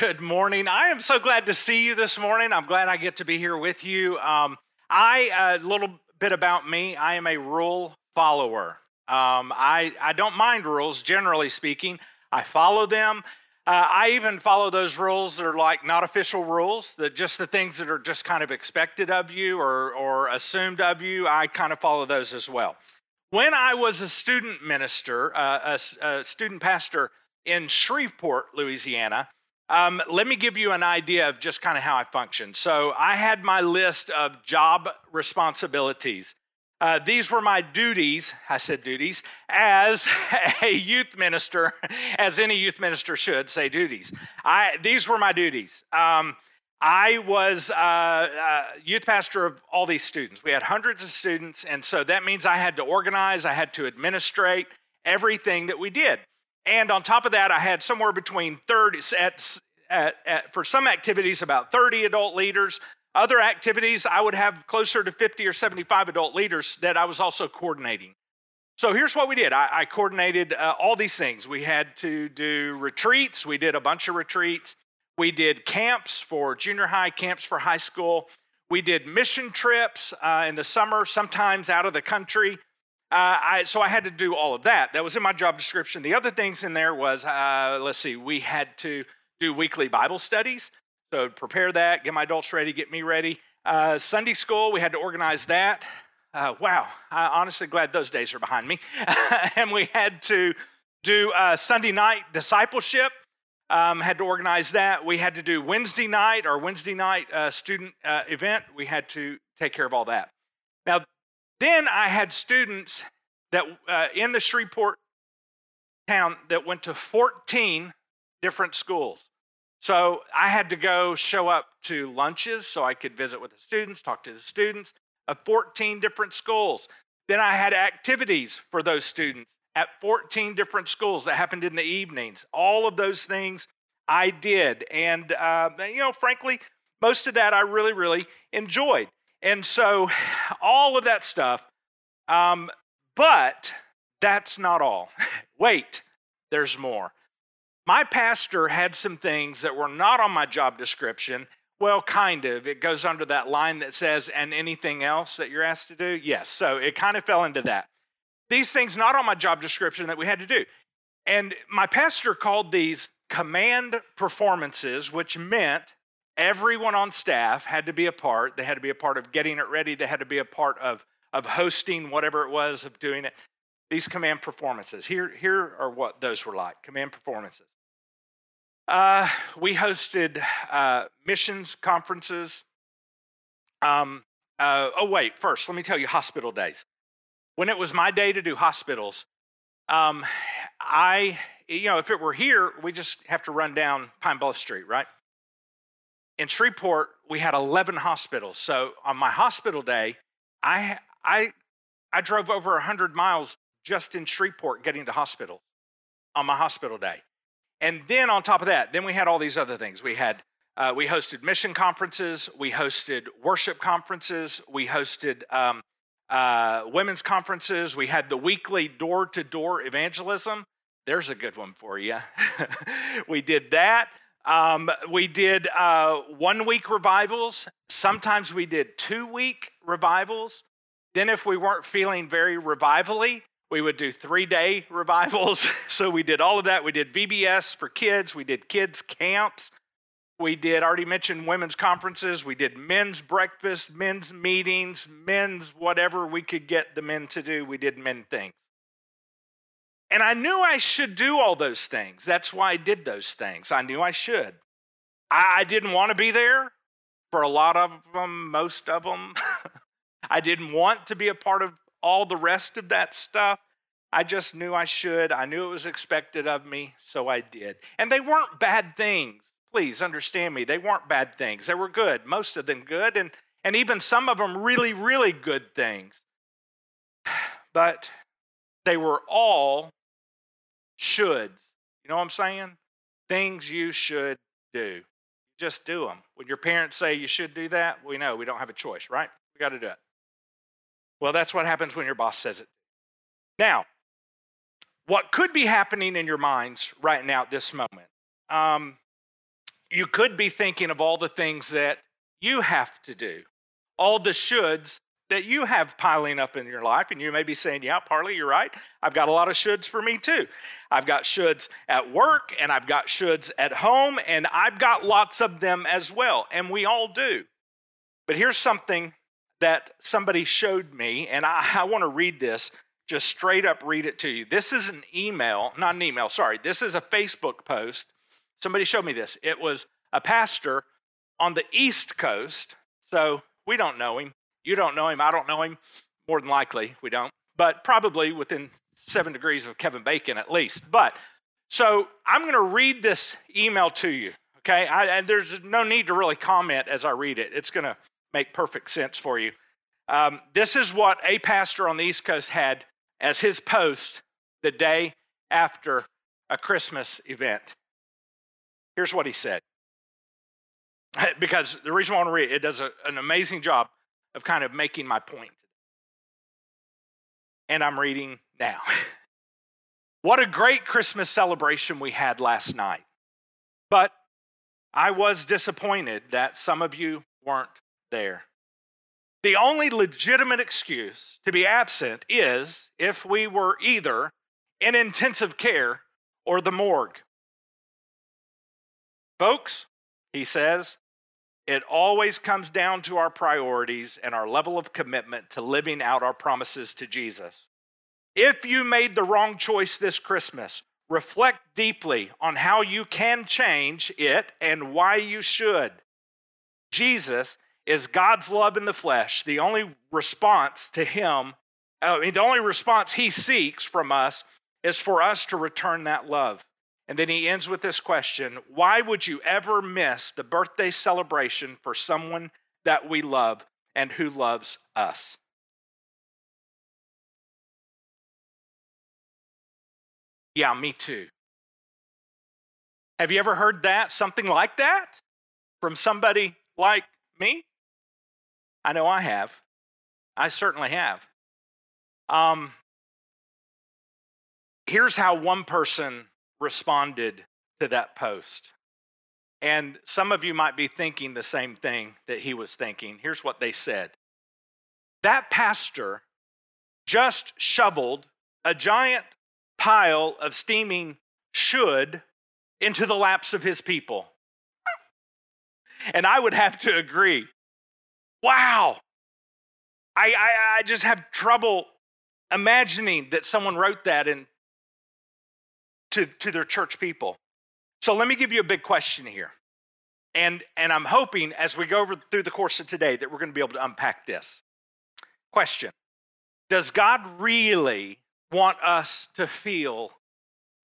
Good morning. I am so glad to see you this morning. I'm glad I get to be here with you. Um, I, a uh, little bit about me, I am a rule follower. Um, I, I don't mind rules, generally speaking. I follow them. Uh, I even follow those rules that are like not official rules, that just the things that are just kind of expected of you or, or assumed of you. I kind of follow those as well. When I was a student minister, uh, a, a student pastor in Shreveport, Louisiana, um, let me give you an idea of just kind of how I function. So I had my list of job responsibilities. Uh, these were my duties, I said duties, as a youth minister, as any youth minister should say duties. I, these were my duties. Um, I was uh, uh, youth pastor of all these students. We had hundreds of students, and so that means I had to organize, I had to administrate everything that we did. And on top of that, I had somewhere between 30, at, at, at, for some activities, about 30 adult leaders. Other activities, I would have closer to 50 or 75 adult leaders that I was also coordinating. So here's what we did I, I coordinated uh, all these things. We had to do retreats, we did a bunch of retreats. We did camps for junior high, camps for high school. We did mission trips uh, in the summer, sometimes out of the country. Uh, I, so I had to do all of that. That was in my job description. The other things in there was, uh, let's see, we had to do weekly Bible studies. So prepare that, get my adults ready, get me ready. Uh, Sunday school, we had to organize that. Uh, wow, I'm honestly glad those days are behind me. and we had to do uh, Sunday night discipleship. Um, had to organize that. We had to do Wednesday night, our Wednesday night uh, student event. We had to take care of all that. Now, then I had students that uh, in the Shreveport town that went to 14 different schools. So I had to go show up to lunches so I could visit with the students, talk to the students of 14 different schools. Then I had activities for those students at 14 different schools that happened in the evenings. All of those things I did. And, uh, you know, frankly, most of that I really, really enjoyed. And so, all of that stuff. Um, but that's not all. Wait, there's more. My pastor had some things that were not on my job description. Well, kind of. It goes under that line that says, and anything else that you're asked to do? Yes. So it kind of fell into that. These things not on my job description that we had to do. And my pastor called these command performances, which meant Everyone on staff had to be a part. They had to be a part of getting it ready. They had to be a part of, of hosting whatever it was, of doing it. These command performances. Here, here are what those were like command performances. Uh, we hosted uh, missions conferences. Um, uh, oh, wait, first, let me tell you hospital days. When it was my day to do hospitals, um, I, you know, if it were here, we just have to run down Pine Bluff Street, right? In Shreveport, we had 11 hospitals. So on my hospital day, I, I, I drove over 100 miles just in Shreveport getting to hospital on my hospital day. And then on top of that, then we had all these other things. We had uh, we hosted mission conferences, we hosted worship conferences, we hosted um, uh, women's conferences, we had the weekly door to door evangelism. There's a good one for you. we did that. Um, we did uh, one week revivals. Sometimes we did two week revivals. Then, if we weren't feeling very revivally, we would do three day revivals. so we did all of that. We did VBS for kids, we did kids' camps. We did, already mentioned women's conferences. We did men's breakfast, men's meetings, men's whatever we could get the men to do. We did men things. And I knew I should do all those things. That's why I did those things. I knew I should. I, I didn't want to be there for a lot of them, most of them. I didn't want to be a part of all the rest of that stuff. I just knew I should. I knew it was expected of me, so I did. And they weren't bad things. Please understand me. They weren't bad things. They were good, most of them good, and, and even some of them really, really good things. But they were all shoulds. You know what I'm saying? Things you should do. Just do them. When your parents say you should do that, we know we don't have a choice, right? We got to do it. Well, that's what happens when your boss says it. Now, what could be happening in your minds right now at this moment? Um, You could be thinking of all the things that you have to do, all the shoulds that you have piling up in your life. And you may be saying, Yeah, Harley, you're right. I've got a lot of shoulds for me too. I've got shoulds at work and I've got shoulds at home, and I've got lots of them as well. And we all do. But here's something that somebody showed me, and I, I want to read this, just straight up read it to you. This is an email, not an email, sorry. This is a Facebook post. Somebody showed me this. It was a pastor on the East Coast. So we don't know him. You don't know him. I don't know him. More than likely, we don't. But probably within seven degrees of Kevin Bacon at least. But so I'm going to read this email to you. Okay. I, and there's no need to really comment as I read it. It's going to make perfect sense for you. Um, this is what a pastor on the East Coast had as his post the day after a Christmas event. Here's what he said. Because the reason I want to read it, it does a, an amazing job of kind of making my point. And I'm reading now. what a great Christmas celebration we had last night. But I was disappointed that some of you weren't there. The only legitimate excuse to be absent is if we were either in intensive care or the morgue. Folks, he says, it always comes down to our priorities and our level of commitment to living out our promises to Jesus. If you made the wrong choice this Christmas, reflect deeply on how you can change it and why you should. Jesus is God's love in the flesh. The only response to Him, I mean, the only response He seeks from us is for us to return that love. And then he ends with this question Why would you ever miss the birthday celebration for someone that we love and who loves us? Yeah, me too. Have you ever heard that? Something like that? From somebody like me? I know I have. I certainly have. Um, here's how one person responded to that post. And some of you might be thinking the same thing that he was thinking. Here's what they said That pastor just shoveled a giant pile of steaming should into the laps of his people. And I would have to agree. Wow. I, I, I just have trouble imagining that someone wrote that and to, to their church people. So let me give you a big question here. And, and I'm hoping as we go over through the course of today that we're going to be able to unpack this. Question Does God really want us to feel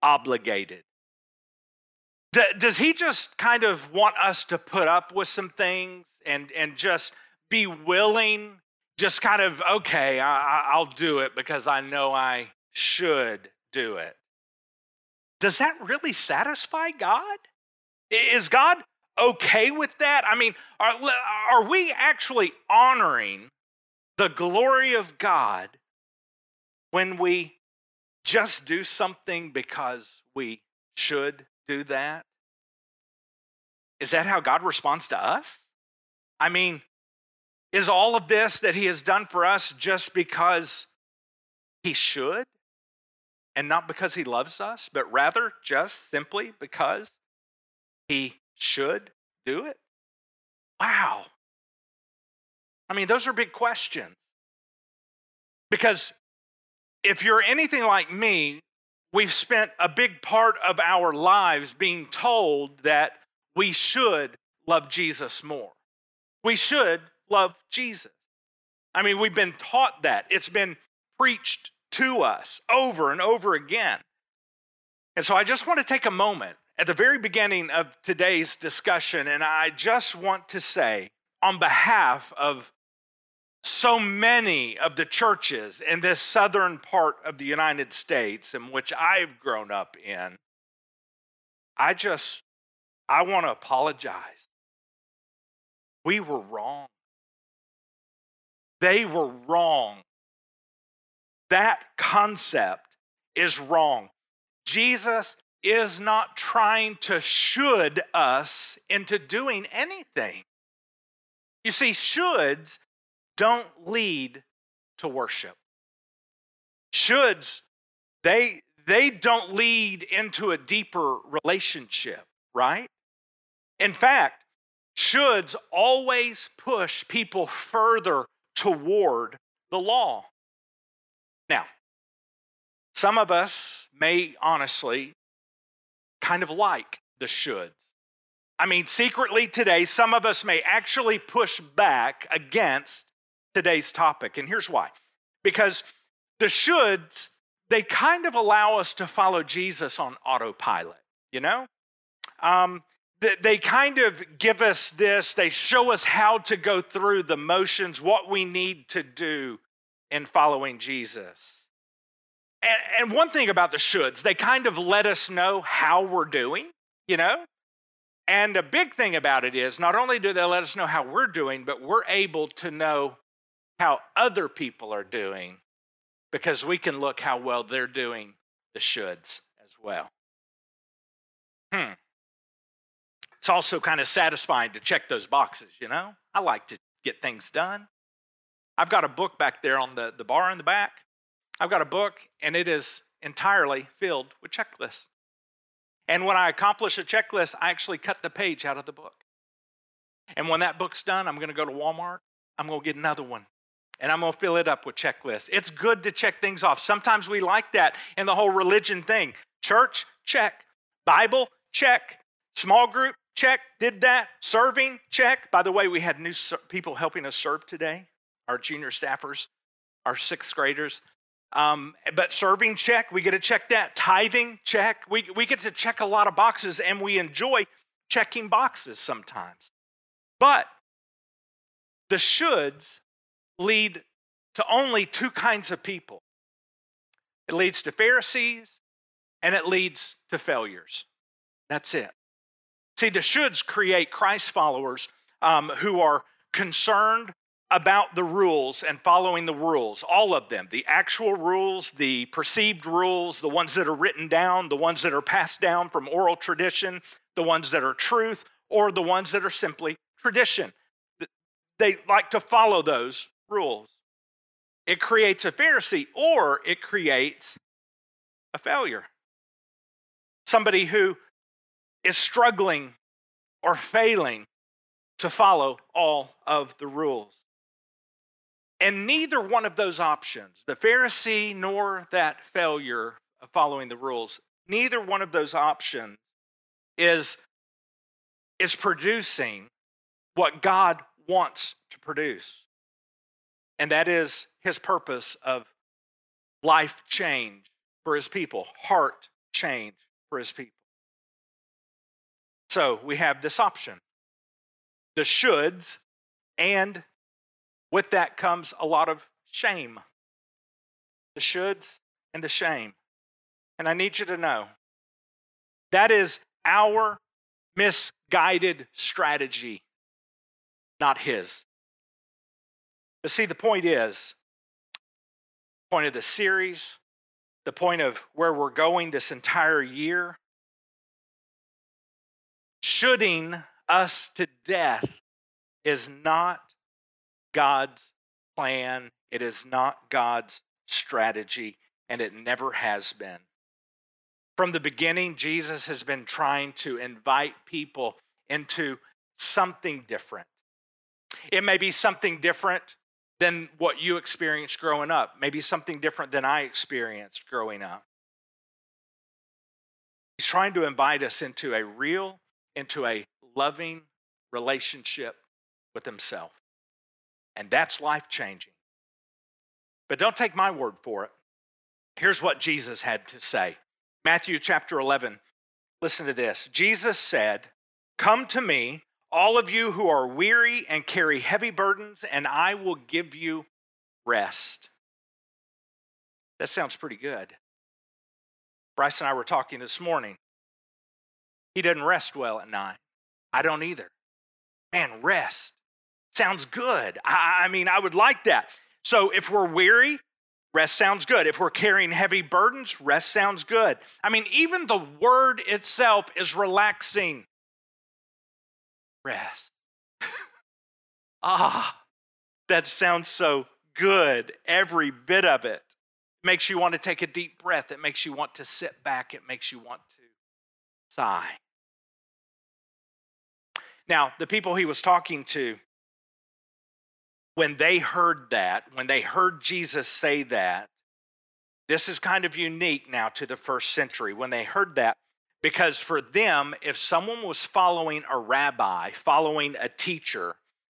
obligated? Does He just kind of want us to put up with some things and, and just be willing, just kind of, okay, I, I'll do it because I know I should do it? Does that really satisfy God? Is God okay with that? I mean, are, are we actually honoring the glory of God when we just do something because we should do that? Is that how God responds to us? I mean, is all of this that He has done for us just because He should? And not because he loves us, but rather just simply because he should do it? Wow. I mean, those are big questions. Because if you're anything like me, we've spent a big part of our lives being told that we should love Jesus more. We should love Jesus. I mean, we've been taught that. It's been preached to us over and over again. And so I just want to take a moment at the very beginning of today's discussion, and I just want to say, on behalf of so many of the churches in this southern part of the United States in which I've grown up in, I just, I want to apologize. We were wrong. They were wrong that concept is wrong. Jesus is not trying to should us into doing anything. You see, shoulds don't lead to worship. Shoulds, they, they don't lead into a deeper relationship, right? In fact, shoulds always push people further toward the law. Some of us may honestly kind of like the shoulds. I mean, secretly today, some of us may actually push back against today's topic. And here's why because the shoulds, they kind of allow us to follow Jesus on autopilot, you know? Um, they kind of give us this, they show us how to go through the motions, what we need to do in following Jesus. And, and one thing about the shoulds, they kind of let us know how we're doing, you know? And a big thing about it is not only do they let us know how we're doing, but we're able to know how other people are doing because we can look how well they're doing the shoulds as well. Hmm. It's also kind of satisfying to check those boxes, you know? I like to get things done. I've got a book back there on the, the bar in the back. I've got a book, and it is entirely filled with checklists. And when I accomplish a checklist, I actually cut the page out of the book. And when that book's done, I'm going to go to Walmart. I'm going to get another one. And I'm going to fill it up with checklists. It's good to check things off. Sometimes we like that in the whole religion thing. Church, check. Bible, check. Small group, check, did that. Serving, check. By the way, we had new people helping us serve today, our junior staffers, our sixth graders. Um, but serving, check. We get to check that. Tithing, check. We, we get to check a lot of boxes, and we enjoy checking boxes sometimes. But the shoulds lead to only two kinds of people it leads to Pharisees and it leads to failures. That's it. See, the shoulds create Christ followers um, who are concerned about the rules and following the rules, all of them the actual rules, the perceived rules, the ones that are written down, the ones that are passed down from oral tradition, the ones that are truth, or the ones that are simply tradition. They like to follow those rules. It creates a Pharisee or it creates a failure. Somebody who is struggling or failing to follow all of the rules. And neither one of those options, the Pharisee nor that failure of following the rules, neither one of those options is, is producing what God wants to produce. And that is his purpose of life change for his people, heart change for his people. So we have this option the shoulds, and with that comes a lot of shame. The shoulds and the shame. And I need you to know that is our misguided strategy, not his. But see, the point is, point of the series, the point of where we're going this entire year shoulding us to death is not God's plan, it is not God's strategy, and it never has been. From the beginning, Jesus has been trying to invite people into something different. It may be something different than what you experienced growing up, maybe something different than I experienced growing up. He's trying to invite us into a real into a loving relationship with Himself. And that's life changing. But don't take my word for it. Here's what Jesus had to say Matthew chapter 11. Listen to this. Jesus said, Come to me, all of you who are weary and carry heavy burdens, and I will give you rest. That sounds pretty good. Bryce and I were talking this morning. He doesn't rest well at night. I don't either. Man, rest sounds good. I, I mean, I would like that. So if we're weary, Rest sounds good. If we're carrying heavy burdens, rest sounds good. I mean, even the word itself is relaxing. Rest. ah, that sounds so good, every bit of it. Makes you want to take a deep breath. It makes you want to sit back. It makes you want to sigh. Now, the people he was talking to, when they heard that, when they heard Jesus say that, this is kind of unique now to the first century. When they heard that, because for them, if someone was following a rabbi, following a teacher,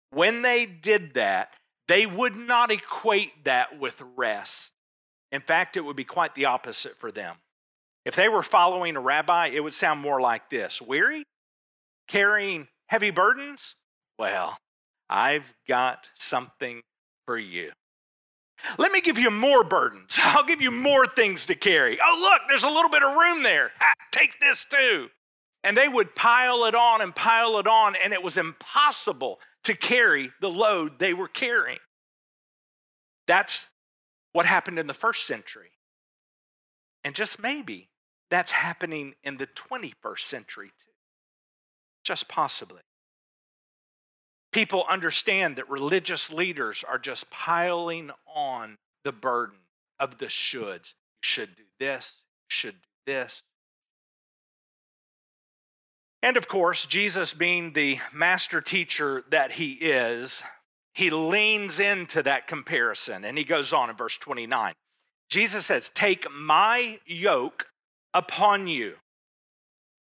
when they did that, they would not equate that with rest. In fact, it would be quite the opposite for them. If they were following a rabbi, it would sound more like this Weary? Carrying heavy burdens? Well, I've got something for you. Let me give you more burdens. I'll give you more things to carry. Oh, look, there's a little bit of room there. take this too. And they would pile it on and pile it on, and it was impossible to carry the load they were carrying. That's what happened in the first century. And just maybe that's happening in the 21st century too. Just possibly. People understand that religious leaders are just piling on the burden of the shoulds. You should do this, you should do this, and of course, Jesus, being the master teacher that he is, he leans into that comparison and he goes on in verse 29. Jesus says, Take my yoke upon you.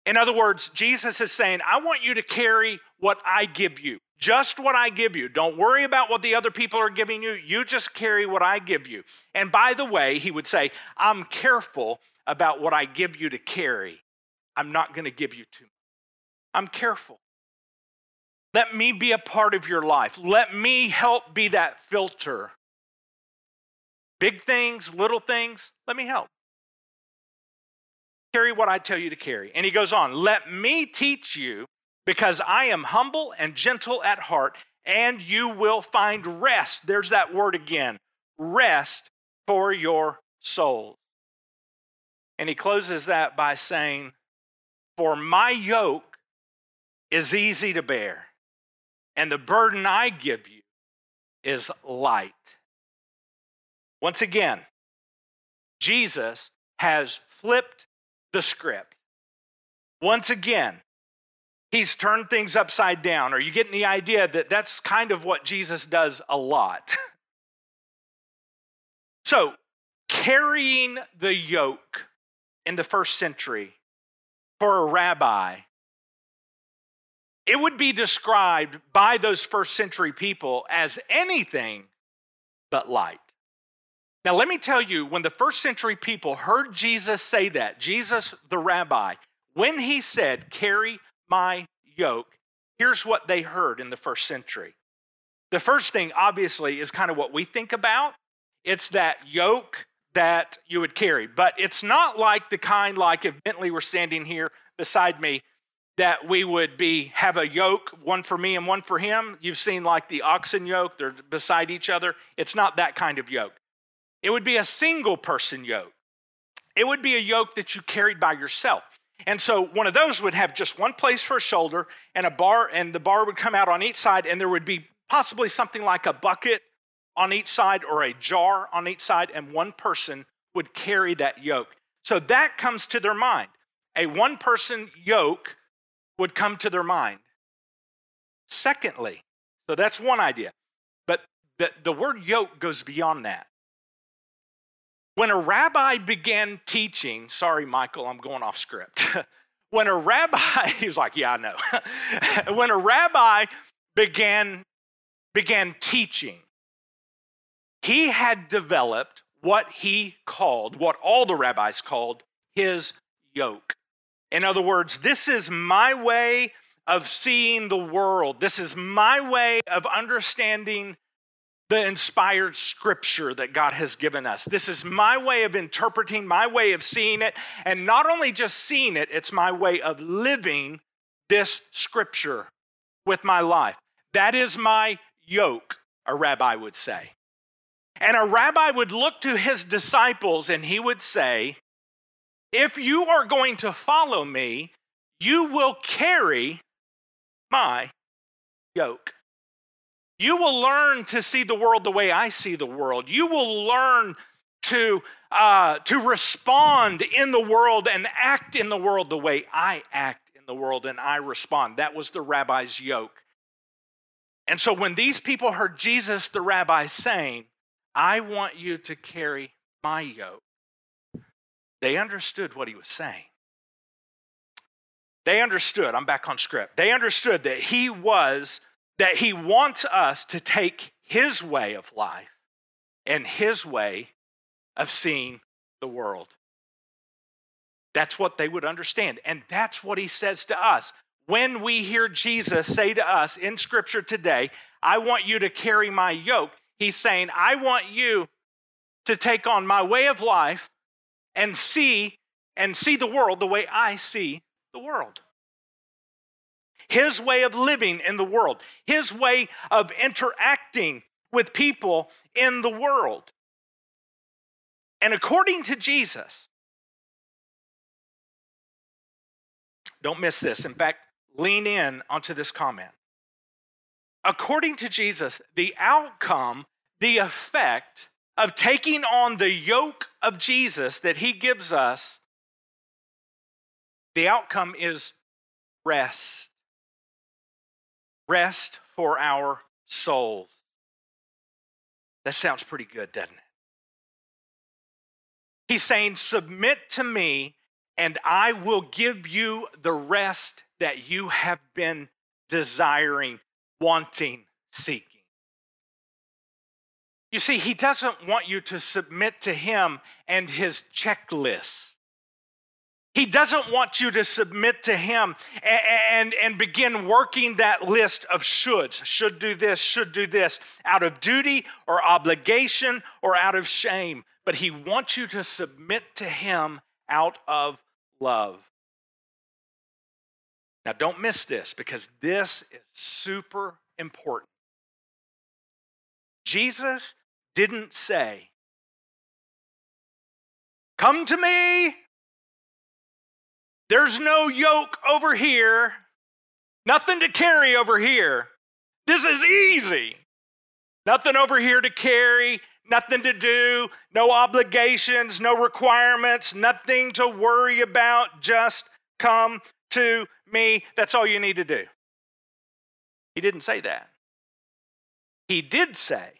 In other words, Jesus is saying, I want you to carry what I give you, just what I give you. Don't worry about what the other people are giving you. You just carry what I give you. And by the way, he would say, I'm careful about what I give you to carry. I'm not going to give you too much. I'm careful. Let me be a part of your life. Let me help be that filter. Big things, little things, let me help. Carry what I tell you to carry. And he goes on, let me teach you because I am humble and gentle at heart, and you will find rest. There's that word again rest for your souls. And he closes that by saying, For my yoke is easy to bear, and the burden I give you is light. Once again, Jesus has flipped the script. Once again, he's turned things upside down. Are you getting the idea that that's kind of what Jesus does a lot? so, carrying the yoke in the first century for a rabbi it would be described by those first century people as anything but light. Now, let me tell you, when the first century people heard Jesus say that, Jesus the rabbi, when he said, Carry my yoke, here's what they heard in the first century. The first thing, obviously, is kind of what we think about. It's that yoke that you would carry, but it's not like the kind like if Bentley were standing here beside me that we would be have a yoke one for me and one for him. You've seen like the oxen yoke. They're beside each other. It's not that kind of yoke it would be a single person yoke it would be a yoke that you carried by yourself and so one of those would have just one place for a shoulder and a bar and the bar would come out on each side and there would be possibly something like a bucket on each side or a jar on each side and one person would carry that yoke so that comes to their mind a one person yoke would come to their mind. Secondly, so that's one idea, but the, the word yoke goes beyond that. When a rabbi began teaching, sorry, Michael, I'm going off script. when a rabbi, he was like, yeah, I know. when a rabbi began, began teaching, he had developed what he called, what all the rabbis called, his yoke. In other words, this is my way of seeing the world. This is my way of understanding the inspired scripture that God has given us. This is my way of interpreting, my way of seeing it. And not only just seeing it, it's my way of living this scripture with my life. That is my yoke, a rabbi would say. And a rabbi would look to his disciples and he would say, If you are going to follow me, you will carry my yoke. You will learn to see the world the way I see the world. You will learn to, uh, to respond in the world and act in the world the way I act in the world and I respond. That was the rabbi's yoke. And so when these people heard Jesus, the rabbi, saying, I want you to carry my yoke, they understood what he was saying. They understood, I'm back on script. They understood that he was, that he wants us to take his way of life and his way of seeing the world. That's what they would understand. And that's what he says to us. When we hear Jesus say to us in scripture today, I want you to carry my yoke, he's saying, I want you to take on my way of life and see and see the world the way I see the world. His way of living in the world, his way of interacting with people in the world. And according to Jesus, don't miss this. In fact, lean in onto this comment. According to Jesus, the outcome, the effect of taking on the yoke of Jesus that he gives us, the outcome is rest. Rest for our souls. That sounds pretty good, doesn't it? He's saying, Submit to me, and I will give you the rest that you have been desiring, wanting, seeking. You see, he doesn't want you to submit to him and his checklist. He doesn't want you to submit to him and, and, and, begin working that list of shoulds. Should do this, should do this, out of duty or obligation or out of shame but he wants you to submit to him out of love. Now, don't miss this because this is super important. Jesus didn't say, Come to me. There's no yoke over here, nothing to carry over here. This is easy. Nothing over here to carry, nothing to do, no obligations, no requirements, nothing to worry about. Just come to me. That's all you need to do. He didn't say that. He did say,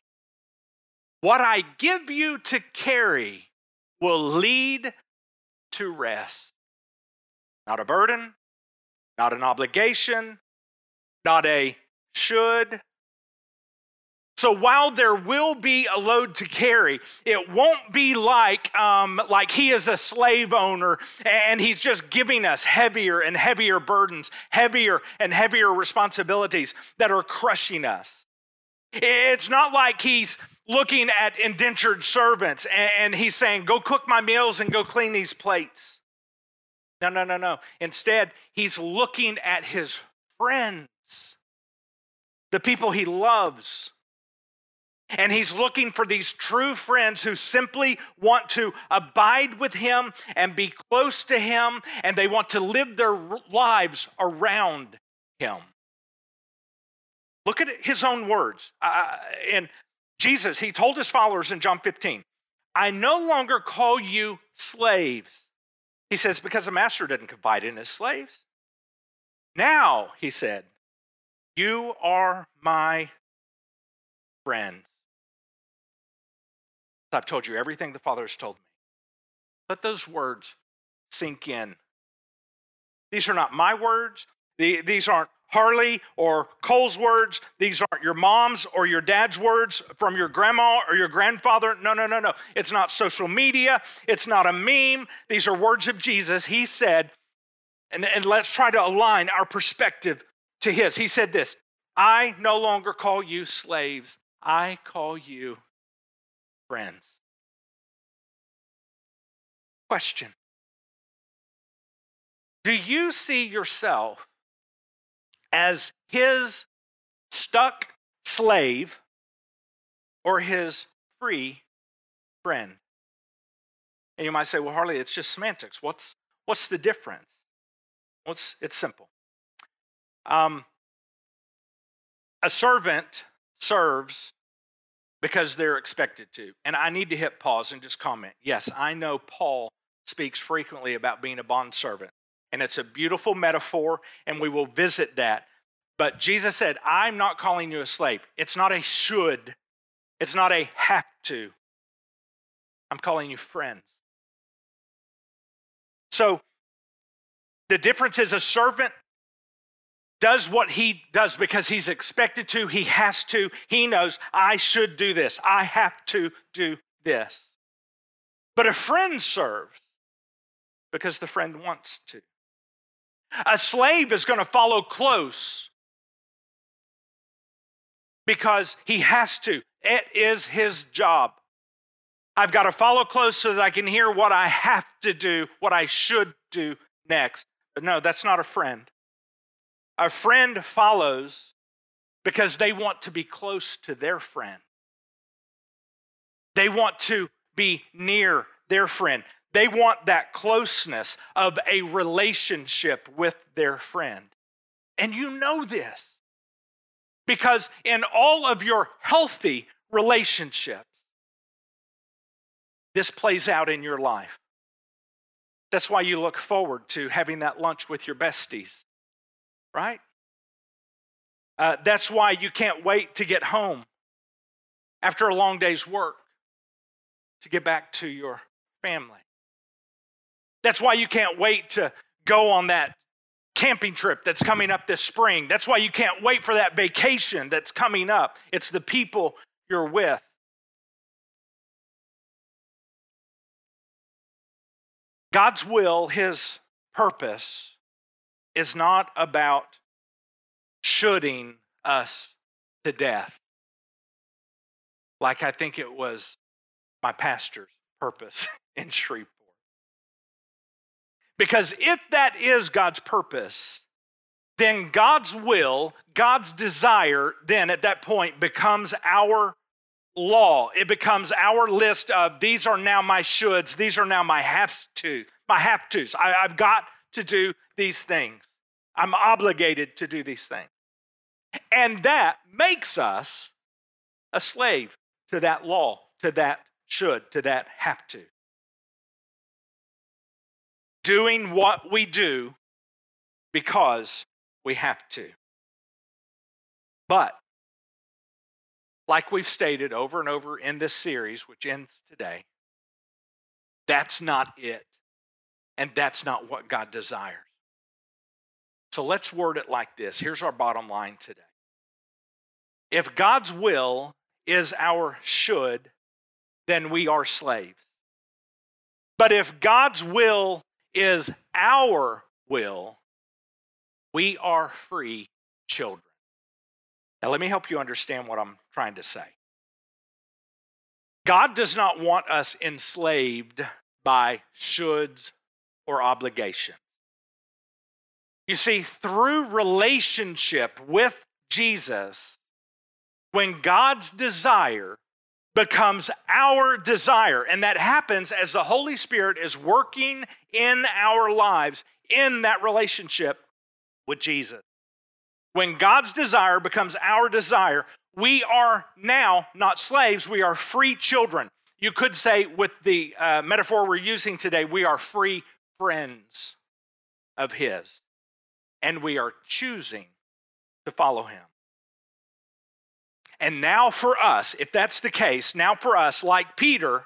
What I give you to carry will lead to rest. Not a burden, not an obligation, not a should, so while there will be a load to carry, it won't be like, um, like he is a slave owner and he's just giving us heavier and heavier burdens, heavier and heavier responsibilities that are crushing us. It's not like he's looking at indentured servants and he's saying, Go cook my meals and go clean these plates. No, no, no, no. Instead, he's looking at his friends, the people he loves and he's looking for these true friends who simply want to abide with him and be close to him, and they want to live their lives around him. Look at his own words. Uh, and Jesus, he told his followers in John 15, I no longer call you slaves. He says, because the master didn't confide in his slaves. Now, he said, you are my friends. I've told you everything the Father has told me. Let those words sink in. These are not my words. These aren't Harley or Cole's words. These aren't your mom's or your dad's words from your grandma or your grandfather. No, no, no, no. It's not social media. It's not a meme. These are words of Jesus. He said, and, and let's try to align our perspective to his. He said this I no longer call you slaves, I call you friends. Question Do you see yourself as his stuck slave or his free friend. And you might say, well, Harley, it's just semantics. What's, what's the difference? What's, it's simple. Um, a servant serves because they're expected to. And I need to hit pause and just comment. Yes, I know Paul speaks frequently about being a bond servant, and it's a beautiful metaphor, and we will visit that. But Jesus said, I'm not calling you a slave. It's not a should, it's not a have to. I'm calling you friends. So the difference is a servant does what he does because he's expected to, he has to, he knows, I should do this, I have to do this. But a friend serves because the friend wants to. A slave is going to follow close because he has to. It is his job. I've got to follow close so that I can hear what I have to do, what I should do next. But no, that's not a friend. A friend follows because they want to be close to their friend. They want to be near their friend. They want that closeness of a relationship with their friend. And you know this because in all of your healthy relationships, this plays out in your life. That's why you look forward to having that lunch with your besties right? Uh, that's why you can't wait to get home after a long day's work to get back to your family. That's why you can't wait to go on that camping trip that's coming up this spring. That's why you can't wait for that vacation that's coming up. It's the people you're with. God's will, His purpose, is not about shoulding us to death, like I think it was my pastor's purpose in Shreveport. Because if that is God's purpose, then God's will, God's desire, then at that point becomes our law. It becomes our list of these are now my shoulds, these are now my have to, my have tos. I, have got to do these things. I'm obligated to do these things. And that makes us a slave to that law, to that should, to that have to. Doing what we do because we have to. But, like we've stated over and over in this series, which ends today, that's not it. And that's not what God desires. So let's word it like this. Here's our bottom line today. If God's will is our should, then we are slaves. But if God's will is our will, we are free children. Now, let me help you understand what I'm trying to say. God does not want us enslaved by shoulds or obligations. You see, through relationship with Jesus, when God's desire becomes our desire, and that happens as the Holy Spirit is working in our lives in that relationship with Jesus. When God's desire becomes our desire, we are now not slaves, we are free children. You could say, with the uh, metaphor we're using today, we are free friends of His. And we are choosing to follow Him. And now, for us, if that's the case, now for us, like Peter,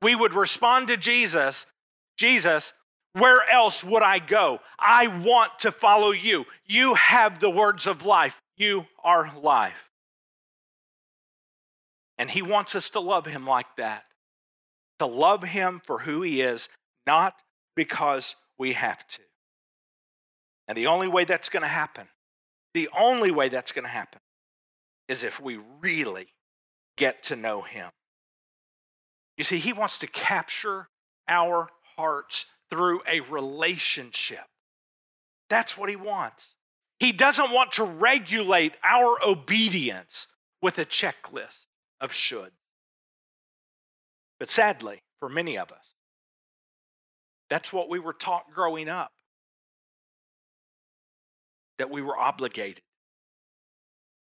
we would respond to Jesus Jesus, where else would I go? I want to follow you. You have the words of life, you are life. And he wants us to love him like that, to love him for who he is, not because we have to. And the only way that's going to happen, the only way that's going to happen is if we really get to know him. You see, he wants to capture our hearts through a relationship. That's what he wants. He doesn't want to regulate our obedience with a checklist of should. But sadly, for many of us, that's what we were taught growing up that we were obligated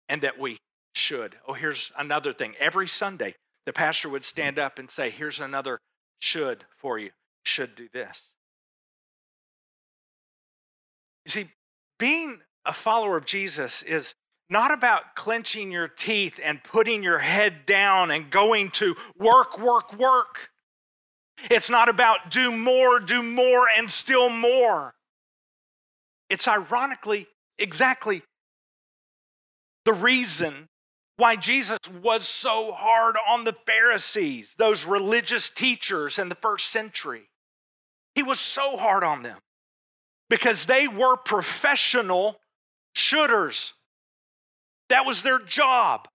and that we should. Oh, here's another thing. Every Sunday, the pastor would stand up and say, Here's another should for you. Should do this. You see, being a follower of Jesus is not about clenching your teeth and putting your head down and going to work, work, work. It's not about do more, do more, and still more. It's ironically exactly the reason why Jesus was so hard on the Pharisees, those religious teachers in the first century. He was so hard on them because they were professional shoulders. That was their job.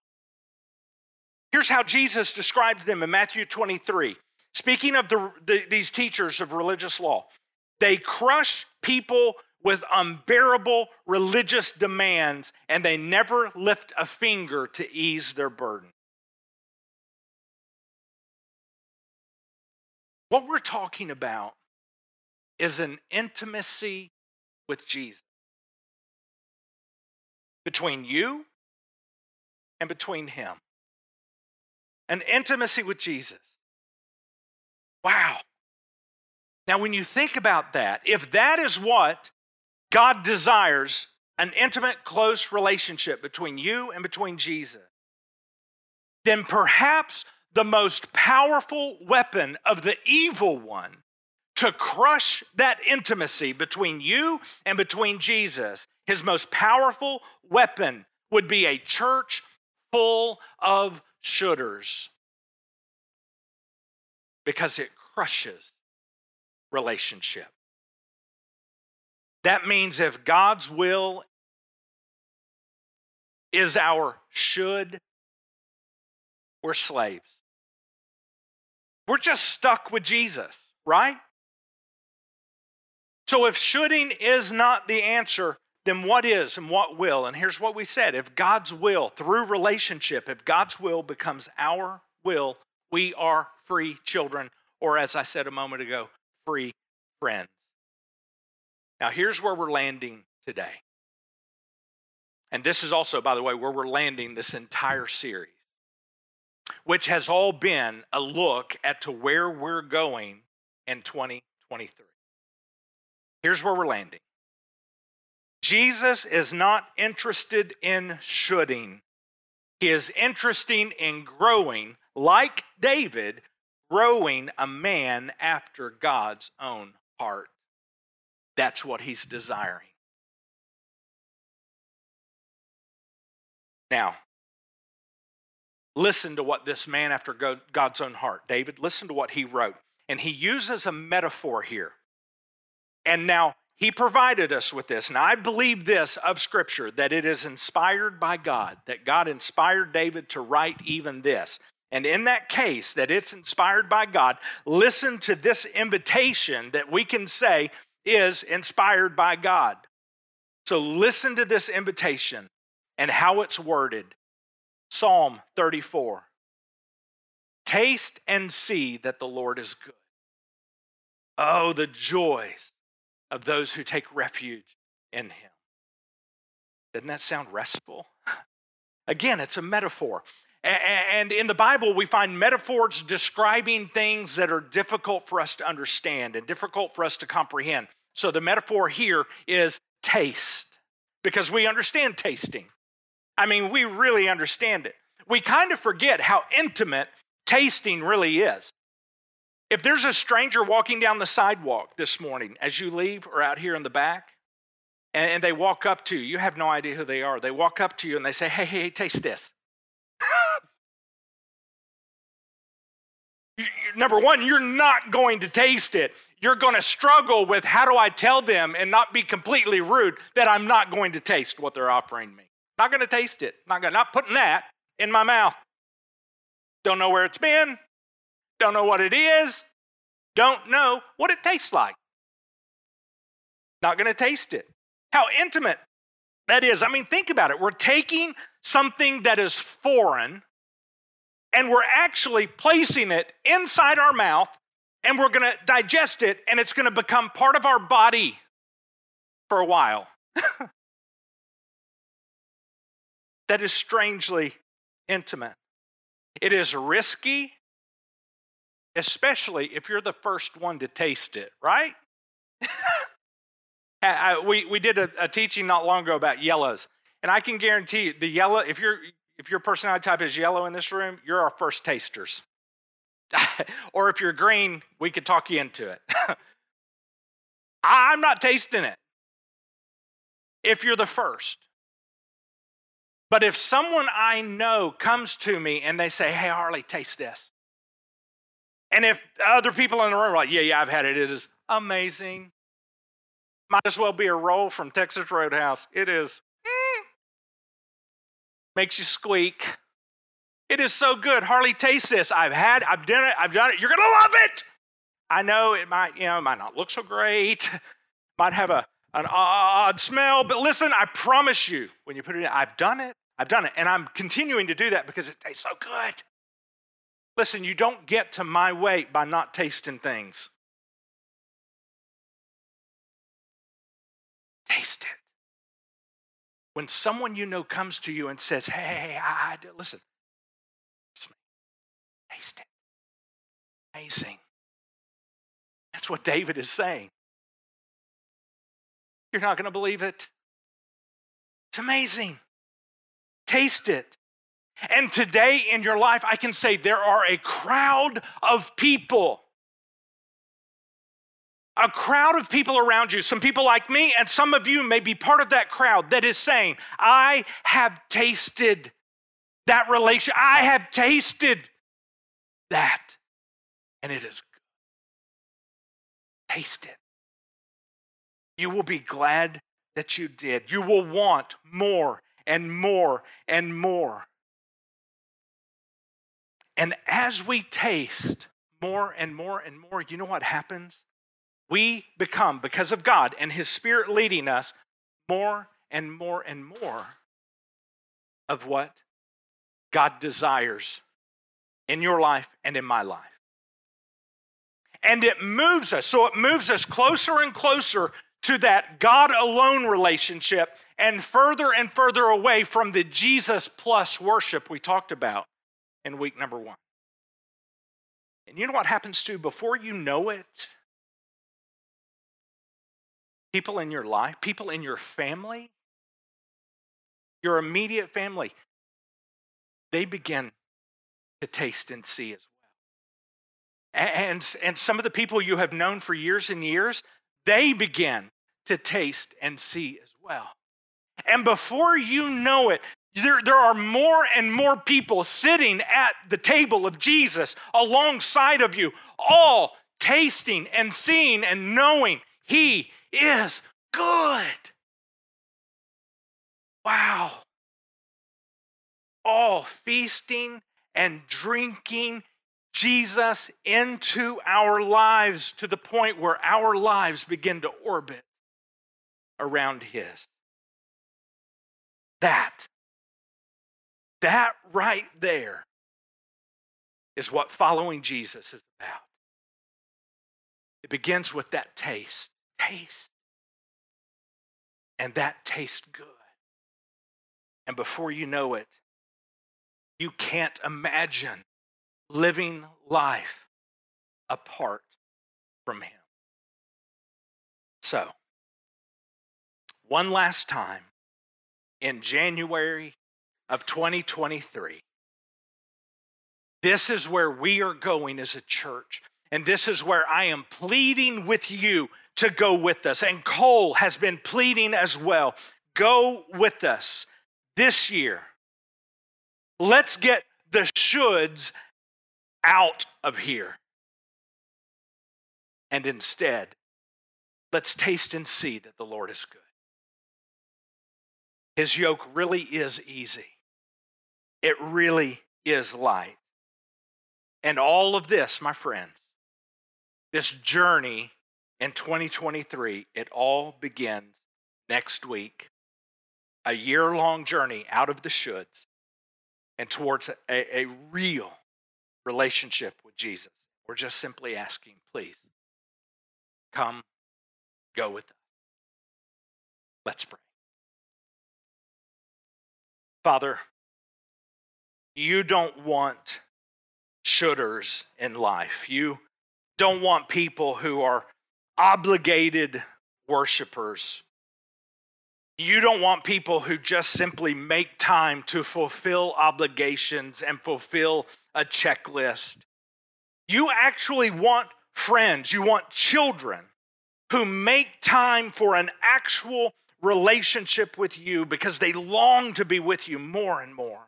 Here's how Jesus describes them in Matthew 23. Speaking of the, the, these teachers of religious law, they crush people with unbearable religious demands, and they never lift a finger to ease their burden. What we're talking about is an intimacy with Jesus between you and between Him. An intimacy with Jesus. Wow. Now, when you think about that, if that is what God desires an intimate, close relationship between you and between Jesus, then perhaps the most powerful weapon of the evil one to crush that intimacy between you and between Jesus, his most powerful weapon would be a church full of shoulders because it crushes relationship. That means if God's will is our should, we're slaves. We're just stuck with Jesus, right? So if shoulding is not the answer, then what is and what will? And here's what we said if God's will, through relationship, if God's will becomes our will, we are free children, or as I said a moment ago, free friends. Now, here's where we're landing today. And this is also, by the way, where we're landing this entire series, which has all been a look at to where we're going in 2023. Here's where we're landing. Jesus is not interested in shoulding. He is interested in growing, like David, growing a man after God's own heart. That's what he's desiring. Now, listen to what this man after God's own heart, David, listen to what he wrote. And he uses a metaphor here. And now, he provided us with this. And I believe this of Scripture that it is inspired by God, that God inspired David to write even this. And in that case, that it's inspired by God, listen to this invitation that we can say is inspired by God. So listen to this invitation and how it's worded. Psalm 34 Taste and see that the Lord is good. Oh, the joys of those who take refuge in Him. Doesn't that sound restful? Again, it's a metaphor. And in the Bible, we find metaphors describing things that are difficult for us to understand and difficult for us to comprehend. So the metaphor here is taste, because we understand tasting. I mean, we really understand it. We kind of forget how intimate tasting really is. If there's a stranger walking down the sidewalk this morning as you leave or out here in the back, and, they walk up to you, you have no idea who they are. They walk up to you and they say, Hey, hey, hey taste this. Number one, you're not going to taste it. You're going to struggle with how do I tell them and not be completely rude that I'm not going to taste what they're offering me. Not going to taste it. Not going not putting that in my mouth. Don't know where it's been. Don't know what it is. Don't know what it tastes like. Not going to taste it. How intimate that is. I mean, think about it. We're taking something that is foreign and we're actually placing it inside our mouth and we're going to digest it and it's going to become part of our body for a while. that is strangely intimate. It is risky, especially if you're the first one to taste it, right? I, we, we did a, a teaching not long ago about yellows, and I can guarantee you the yellow, if, you're, if your personality type is yellow in this room, you're our first tasters. or if you're green, we could talk you into it. I'm not tasting it if you're the first. But if someone I know comes to me and they say, Hey, Harley, taste this. And if other people in the room are like, Yeah, yeah, I've had it, it is amazing. Might as well be a roll from Texas Roadhouse. It is. Makes you squeak. It is so good. Harley, taste this. I've had, I've done it, I've done it. You're gonna love it. I know it might, you know, might not look so great, might have a an odd smell, but listen, I promise you, when you put it in, I've done it. I've done it, and I'm continuing to do that because it tastes so good. Listen, you don't get to my weight by not tasting things. Taste it. When someone you know comes to you and says, Hey, I, I listen, taste it. Amazing. That's what David is saying. You're not going to believe it. It's amazing. Taste it. And today in your life, I can say there are a crowd of people. A crowd of people around you, some people like me, and some of you may be part of that crowd that is saying, I have tasted that relation. I have tasted that, and it is good. Taste it. You will be glad that you did. You will want more and more and more. And as we taste more and more and more, you know what happens? We become, because of God and His Spirit leading us, more and more and more of what God desires in your life and in my life. And it moves us. So it moves us closer and closer to that God alone relationship and further and further away from the Jesus plus worship we talked about in week number one. And you know what happens to before you know it? People in your life, people in your family, your immediate family, they begin to taste and see as well. And, and some of the people you have known for years and years, they begin to taste and see as well. And before you know it, there, there are more and more people sitting at the table of Jesus alongside of you, all tasting and seeing and knowing He is good. Wow. All feasting and drinking Jesus into our lives to the point where our lives begin to orbit around His. That, that right there is what following Jesus is about. It begins with that taste. Taste. And that tastes good. And before you know it, you can't imagine living life apart from Him. So, one last time, in January of 2023, this is where we are going as a church. And this is where I am pleading with you to go with us. And Cole has been pleading as well. Go with us this year. Let's get the shoulds out of here. And instead, let's taste and see that the Lord is good. His yoke really is easy, it really is light. And all of this, my friends, this journey in 2023, it all begins next week. A year long journey out of the shoulds and towards a, a real relationship with Jesus. We're just simply asking, please, come, go with us. Let's pray. Father, you don't want shoulders in life. You don't want people who are obligated worshipers. You don't want people who just simply make time to fulfill obligations and fulfill a checklist. You actually want friends, you want children who make time for an actual relationship with you because they long to be with you more and more.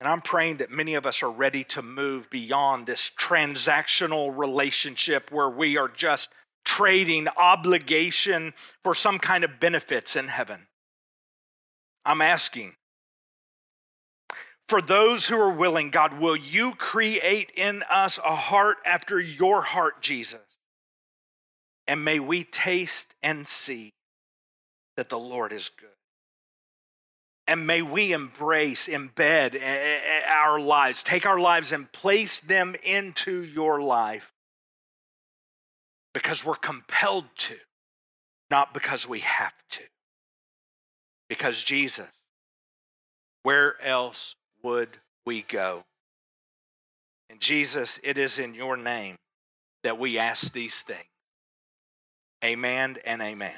And I'm praying that many of us are ready to move beyond this transactional relationship where we are just trading obligation for some kind of benefits in heaven. I'm asking for those who are willing, God, will you create in us a heart after your heart, Jesus? And may we taste and see that the Lord is good. And may we embrace, embed eh, eh, eh, our lives, take our lives and place them into your life because we're compelled to, not because we have to. Because Jesus, where else would we go? And Jesus, it is in your name that we ask these things. Amen and amen.